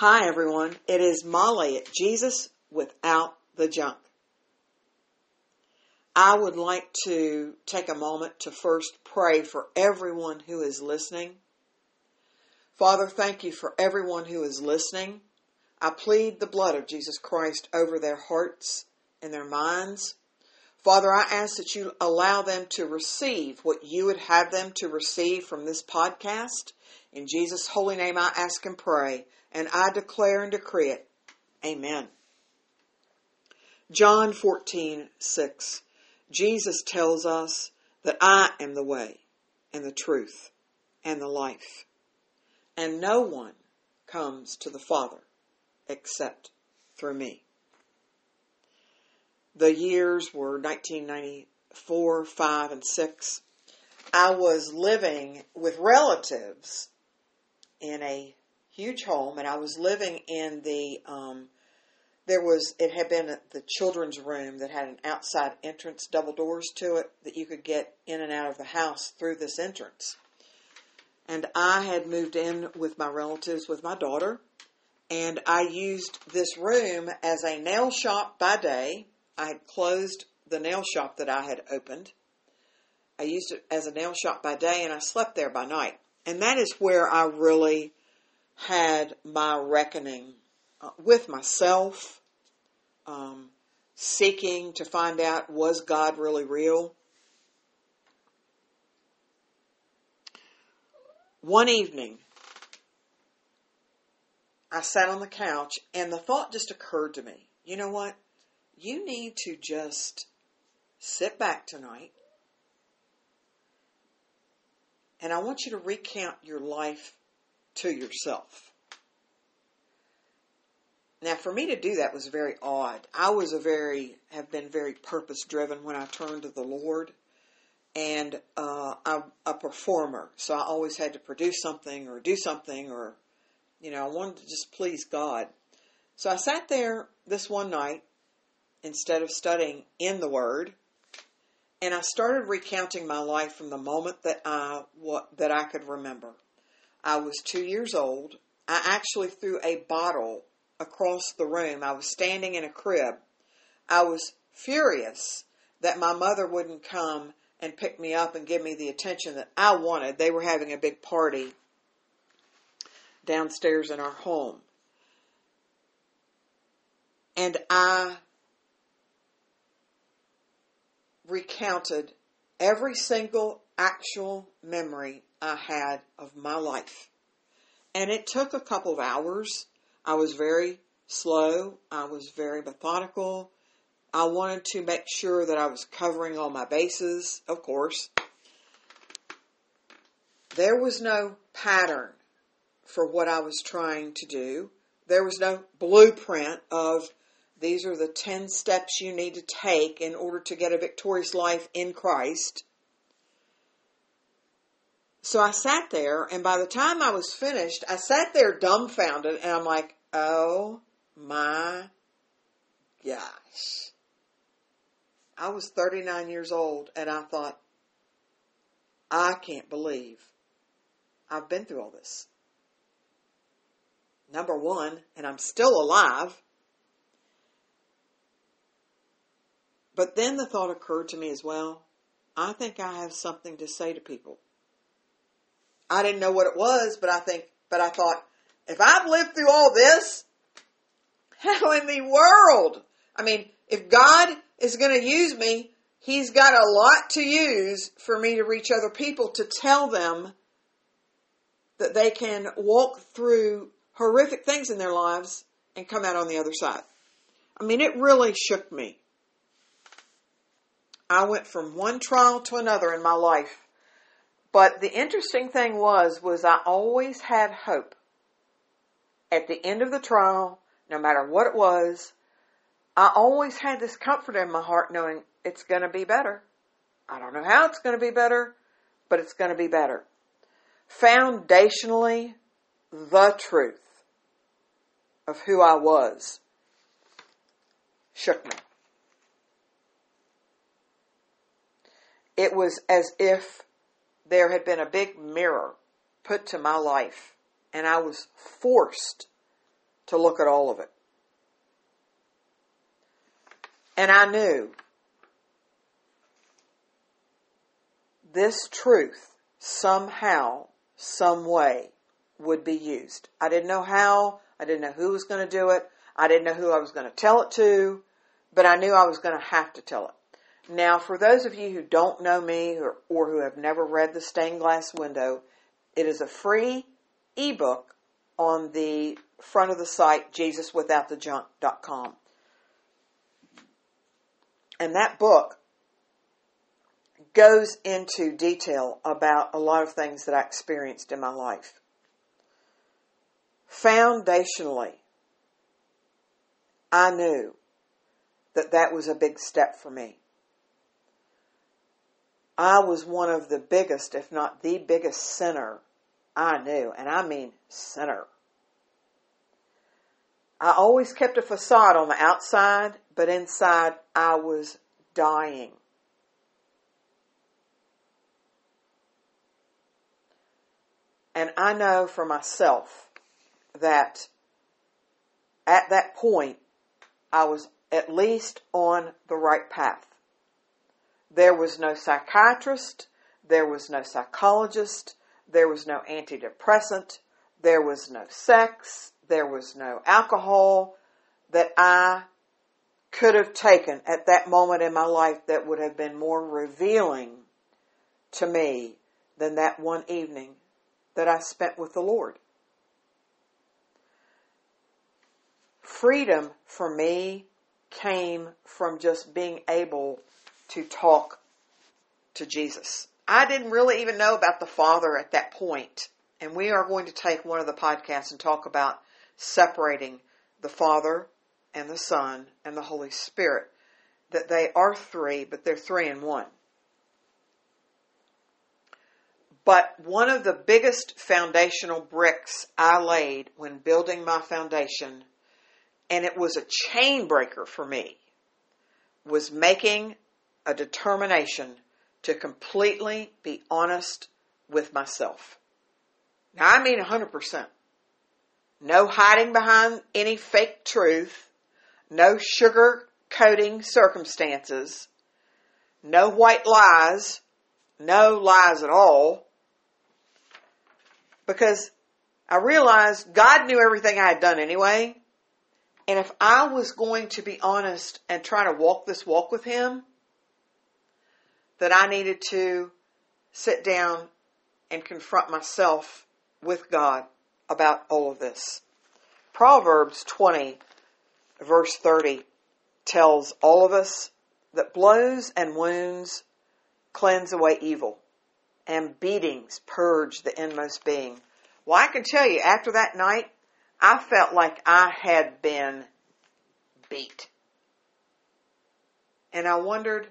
Hi, everyone. It is Molly at Jesus Without the Junk. I would like to take a moment to first pray for everyone who is listening. Father, thank you for everyone who is listening. I plead the blood of Jesus Christ over their hearts and their minds. Father, I ask that you allow them to receive what you would have them to receive from this podcast. In Jesus' holy name, I ask and pray, and I declare and decree it. Amen. John 14, 6. Jesus tells us that I am the way and the truth and the life. And no one comes to the Father except through me. The years were 1994, 5, and 6. I was living with relatives in a huge home, and I was living in the um, there was it had been the children's room that had an outside entrance, double doors to it that you could get in and out of the house through this entrance. And I had moved in with my relatives with my daughter, and I used this room as a nail shop by day. I had closed the nail shop that I had opened. I used it as a nail shop by day, and I slept there by night. And that is where I really had my reckoning uh, with myself um, seeking to find out was God really real. One evening, I sat on the couch and the thought just occurred to me you know what? You need to just sit back tonight and I want you to recount your life to yourself. Now, for me to do that was very odd. I was a very, have been very purpose driven when I turned to the Lord. And uh, I'm a performer, so I always had to produce something or do something, or, you know, I wanted to just please God. So I sat there this one night instead of studying in the Word, and I started recounting my life from the moment that I what, that I could remember. I was two years old. I actually threw a bottle across the room. I was standing in a crib. I was furious that my mother wouldn't come and pick me up and give me the attention that I wanted. They were having a big party downstairs in our home. And I recounted every single actual memory I had of my life. And it took a couple of hours I was very slow. I was very methodical. I wanted to make sure that I was covering all my bases, of course. There was no pattern for what I was trying to do. There was no blueprint of these are the 10 steps you need to take in order to get a victorious life in Christ. So I sat there, and by the time I was finished, I sat there dumbfounded, and I'm like, oh my gosh. I was 39 years old, and I thought, I can't believe I've been through all this. Number one, and I'm still alive. But then the thought occurred to me as well I think I have something to say to people. I didn't know what it was, but I think, but I thought, if I've lived through all this, how in the world? I mean, if God is going to use me, He's got a lot to use for me to reach other people to tell them that they can walk through horrific things in their lives and come out on the other side. I mean, it really shook me. I went from one trial to another in my life. But the interesting thing was, was I always had hope. At the end of the trial, no matter what it was, I always had this comfort in my heart knowing it's going to be better. I don't know how it's going to be better, but it's going to be better. Foundationally, the truth of who I was shook me. It was as if there had been a big mirror put to my life and I was forced to look at all of it. And I knew this truth somehow, some way would be used. I didn't know how, I didn't know who was going to do it, I didn't know who I was going to tell it to, but I knew I was going to have to tell it. Now, for those of you who don't know me or, or who have never read The Stained Glass Window, it is a free ebook on the front of the site, JesusWithoutTheJunk.com. And that book goes into detail about a lot of things that I experienced in my life. Foundationally, I knew that that was a big step for me. I was one of the biggest, if not the biggest sinner I knew, and I mean sinner. I always kept a facade on the outside, but inside I was dying. And I know for myself that at that point, I was at least on the right path. There was no psychiatrist, there was no psychologist, there was no antidepressant, there was no sex, there was no alcohol that I could have taken at that moment in my life that would have been more revealing to me than that one evening that I spent with the Lord. Freedom for me came from just being able to talk to Jesus. I didn't really even know about the Father at that point. point, and we are going to take one of the podcasts and talk about separating the Father and the Son and the Holy Spirit. That they are three, but they're three in one. But one of the biggest foundational bricks I laid when building my foundation, and it was a chain breaker for me, was making a determination to completely be honest with myself. Now, I mean 100%. No hiding behind any fake truth. No sugar coating circumstances. No white lies. No lies at all because I realized God knew everything I had done anyway. And if I was going to be honest and try to walk this walk with Him, that I needed to sit down and confront myself with God about all of this. Proverbs 20, verse 30, tells all of us that blows and wounds cleanse away evil and beatings purge the inmost being. Well, I can tell you, after that night, I felt like I had been beat. And I wondered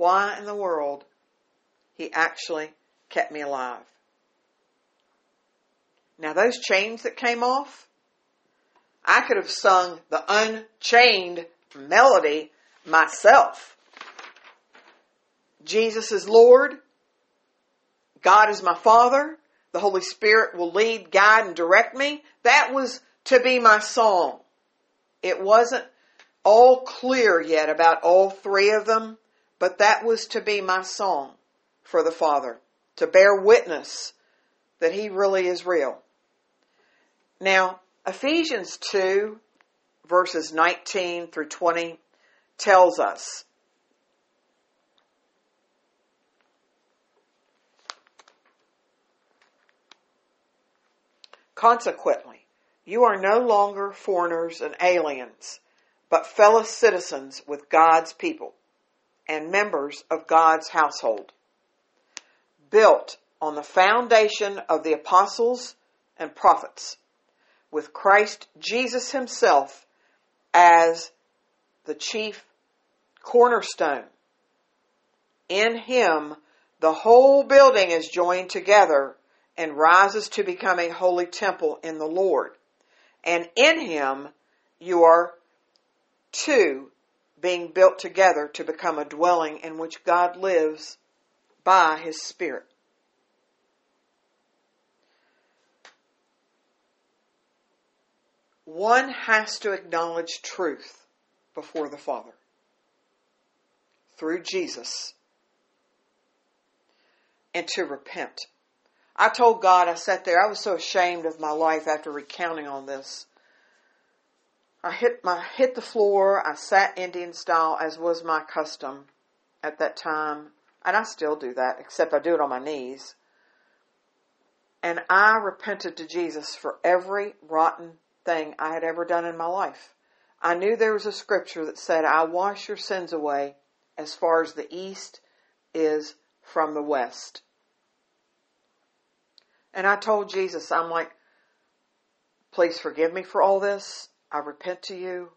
why in the world he actually kept me alive. Now, those chains that came off, I could have sung the Unchained melody myself. Jesus is Lord. God is my Father. The Holy Spirit will lead, guide, and direct me. That was to be my song. It wasn't all clear yet about all three of them, but that was to be my song for the Father, to bear witness that He really is real. Now, Ephesians 2, verses 19 through 20, tells us Consequently, you are no longer foreigners and aliens, but fellow citizens with God's people and members of God's household, built on the foundation of the apostles and prophets, with Christ Jesus himself as the chief cornerstone. In him, the whole building is joined together and rises to become a holy temple in the Lord. And in him you are two being built together to become a dwelling in which God lives by his Spirit. one has to acknowledge truth before the Father through Jesus and to repent. I told God, I sat there, I was so ashamed of my life after recounting on this. I hit my hit the floor, I sat Indian style as was my custom at that time, and I still do that, except I do it on my knees. And I repented to Jesus for every rotten thing I had ever done in my life. I knew there was a scripture that said, I wash your sins away as far as the east is from the west. And I told Jesus, I'm like, please forgive me for all this. I repent to you.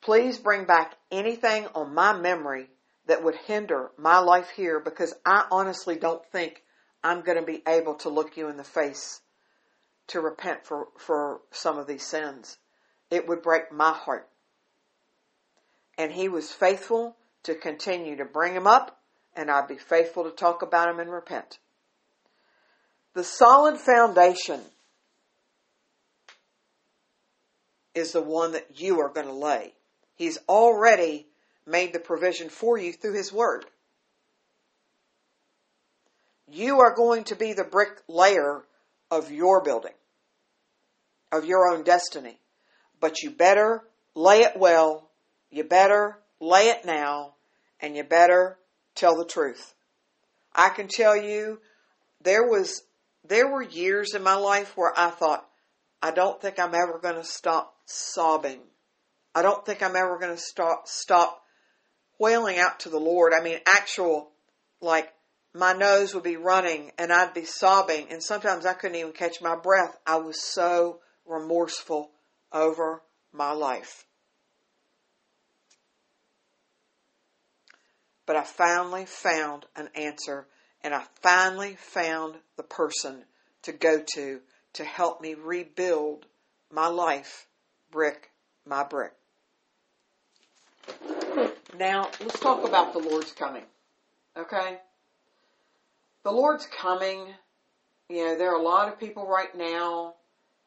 Please bring back anything on my memory that would hinder my life here because I honestly don't think I'm going to be able to look you in the face to repent for, for some of these sins. It would break my heart. And he was faithful to continue to bring him up, and I'd be faithful to talk about him and repent. The solid foundation is the one that you are going to lay. He's already made the provision for you through His Word. You are going to be the bricklayer of your building, of your own destiny. But you better lay it well, you better lay it now, and you better tell the truth. I can tell you there was there were years in my life where I thought, I don't think I'm ever going to stop sobbing. I don't think I'm ever going to stop stop wailing out to the Lord. I mean, actual like my nose would be running and I'd be sobbing and sometimes I couldn't even catch my breath. I was so remorseful over my life. But I finally found an answer and I finally found the person to go to to help me rebuild my life brick by brick. Now, let's talk about the Lord's coming. Okay? The Lord's coming. You know, there are a lot of people right now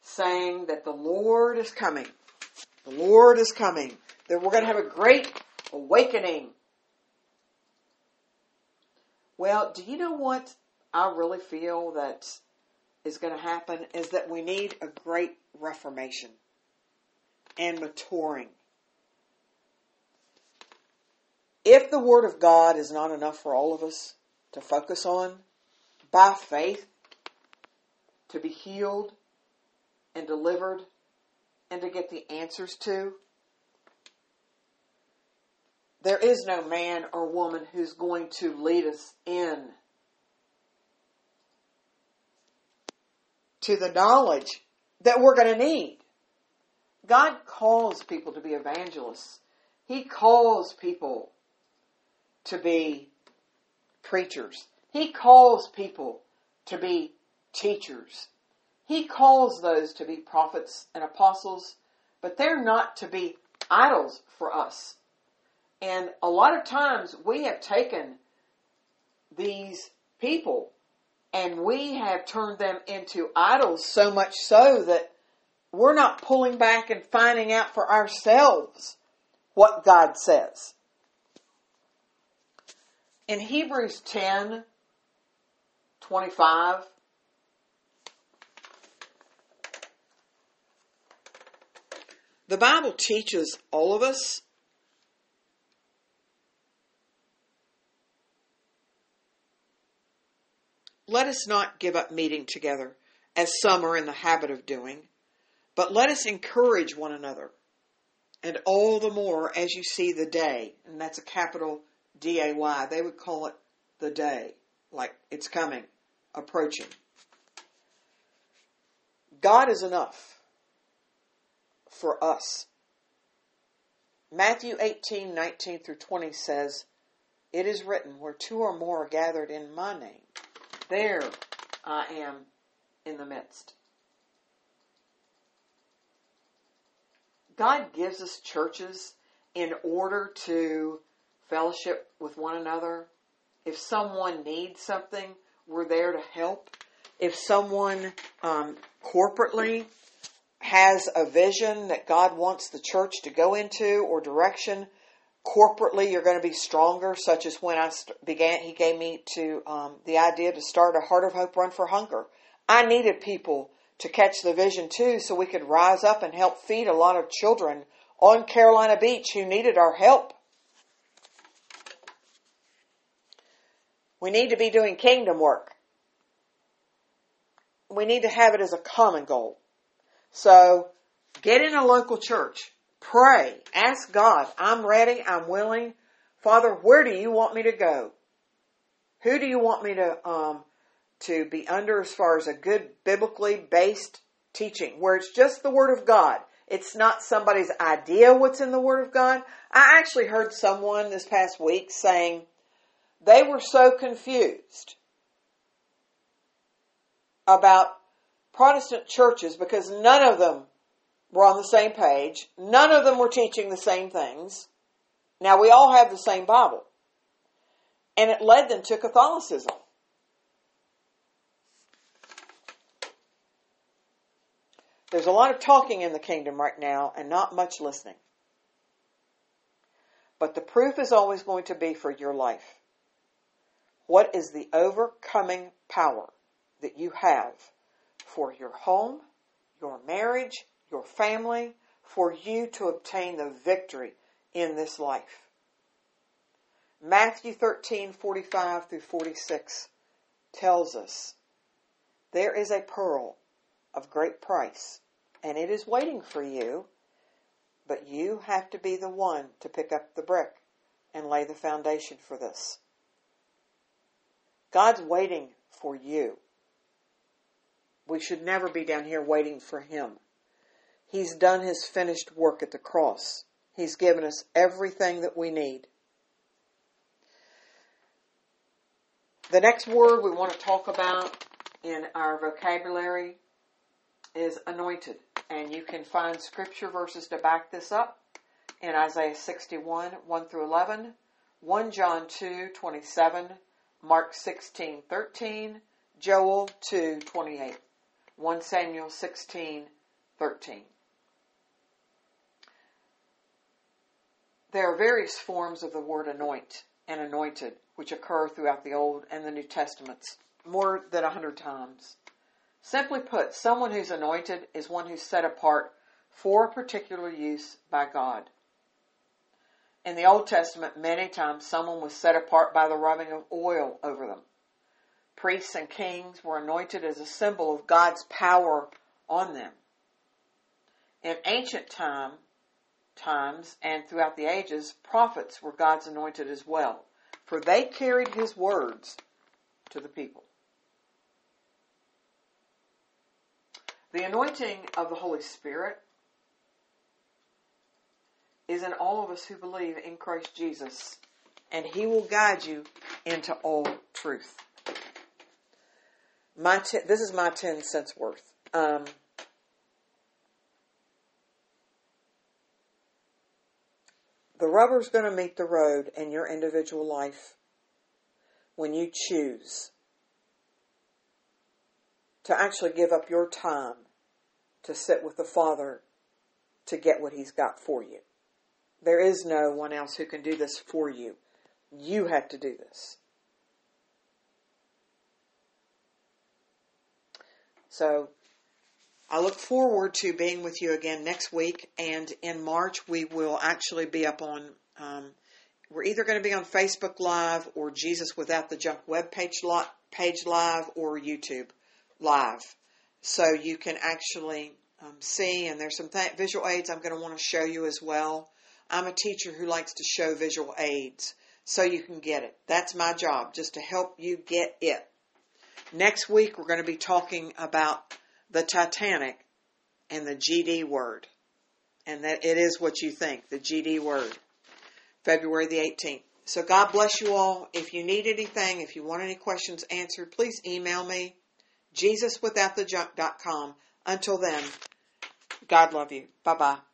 saying that the Lord is coming. The Lord is coming. That we're going to have a great awakening. Well, do you know what I really feel that is going to happen is that we need a great reformation and maturing. If the Word of God is not enough for all of us to focus on, by faith, to be healed and delivered and to get the answers to, there is no man or woman who's going to lead us in to the knowledge that we're going to need. God calls people to be evangelists. He calls people to be preachers. He calls people to be teachers. He calls those to be prophets and apostles, but they're not to be idols for us. And a lot of times we have taken these people and we have turned them into idols so much so that we're not pulling back and finding out for ourselves what God says. In Hebrews 10 25, the Bible teaches all of us Let us not give up meeting together, as some are in the habit of doing, but let us encourage one another, and all the more as you see the day, and that's a capital D A Y. They would call it the day, like it's coming, approaching. God is enough for us. Matthew 18, 19 through 20 says, It is written, where two or more are gathered in my name, there I am in the midst. God gives us churches in order to fellowship with one another. If someone needs something, we're there to help. If someone um, corporately has a vision that God wants the church to go into or direction, corporately you're going to be stronger. Such as when I began, He gave me to um, the idea to start a Heart of Hope Run for Hunger. I needed people to catch the vision too, so we could rise up and help feed a lot of children on Carolina Beach who needed our help. We need to be doing kingdom work. We need to have it as a common goal. So get in a local church. Pray. Ask God, I'm ready. I'm willing. Father, where do you want me to go? Who do you want me to, um, to be under as far as a good biblically based teaching where it's just the Word of God? It's not somebody's idea what's in the Word of God. I actually heard someone this past week saying they were so confused about Protestant churches because none of them were on the same page. None of them were teaching the same things. Now we all have the same Bible. And it led them to Catholicism. There's a lot of talking in the kingdom right now and not much listening. But the proof is always going to be for your life. What is the overcoming power that you have for your home, your marriage, your family, for you to obtain the victory in this life. Matthew 13, 45 through 46 tells us there is a pearl of great price and it is waiting for you, but you have to be the one to pick up the brick and lay the foundation for this. God's waiting for you. We should never be down here waiting for Him. He's done His finished work at the cross. He's given us everything that we need. The next word we want to talk about in our vocabulary is anointed. And you can find scripture verses to back this up in Isaiah 61, 1 through 11, 1 John 2, 27, Mark 16, 13, Joel 2, 28. 1 Samuel 16, 13. There are various forms of the word anoint and anointed which occur throughout the Old and the New Testaments more than a hundred times. Simply put, someone who's anointed is one who's set apart for a particular use by God. In the Old Testament, many times someone was set apart by the rubbing of oil over them. Priests and kings were anointed as a symbol of God's power on them. In ancient time, times and throughout the ages, prophets were God's anointed as well, for they carried his words to the people. The anointing of the Holy Spirit is in all of us who believe in Christ Jesus, and he will guide you into all truth my ten, this is my 10 cents worth. Um, the rubber's going to meet the road in your individual life when you choose to actually give up your time to sit with the Father to get what He's got for you. There is no one else who can do this for you. You have to do this. So I look forward to being with you again next week. And in March, we will actually be up on, um, we're either going to be on Facebook Live or Jesus Without the Junk web page, page live or YouTube live. So you can actually um, see, and there's some th- visual aids I'm going to want to show you as well. I'm a teacher who likes to show visual aids so you can get it. That's my job, just to help you get it. Next week, we're going to be talking about the Titanic and the GD word. And that it is what you think, the GD word. February the 18th. So God bless you all. If you need anything, if you want any questions answered, please email me, jesuswithoutthejunk.com. Until then, God love you. Bye bye.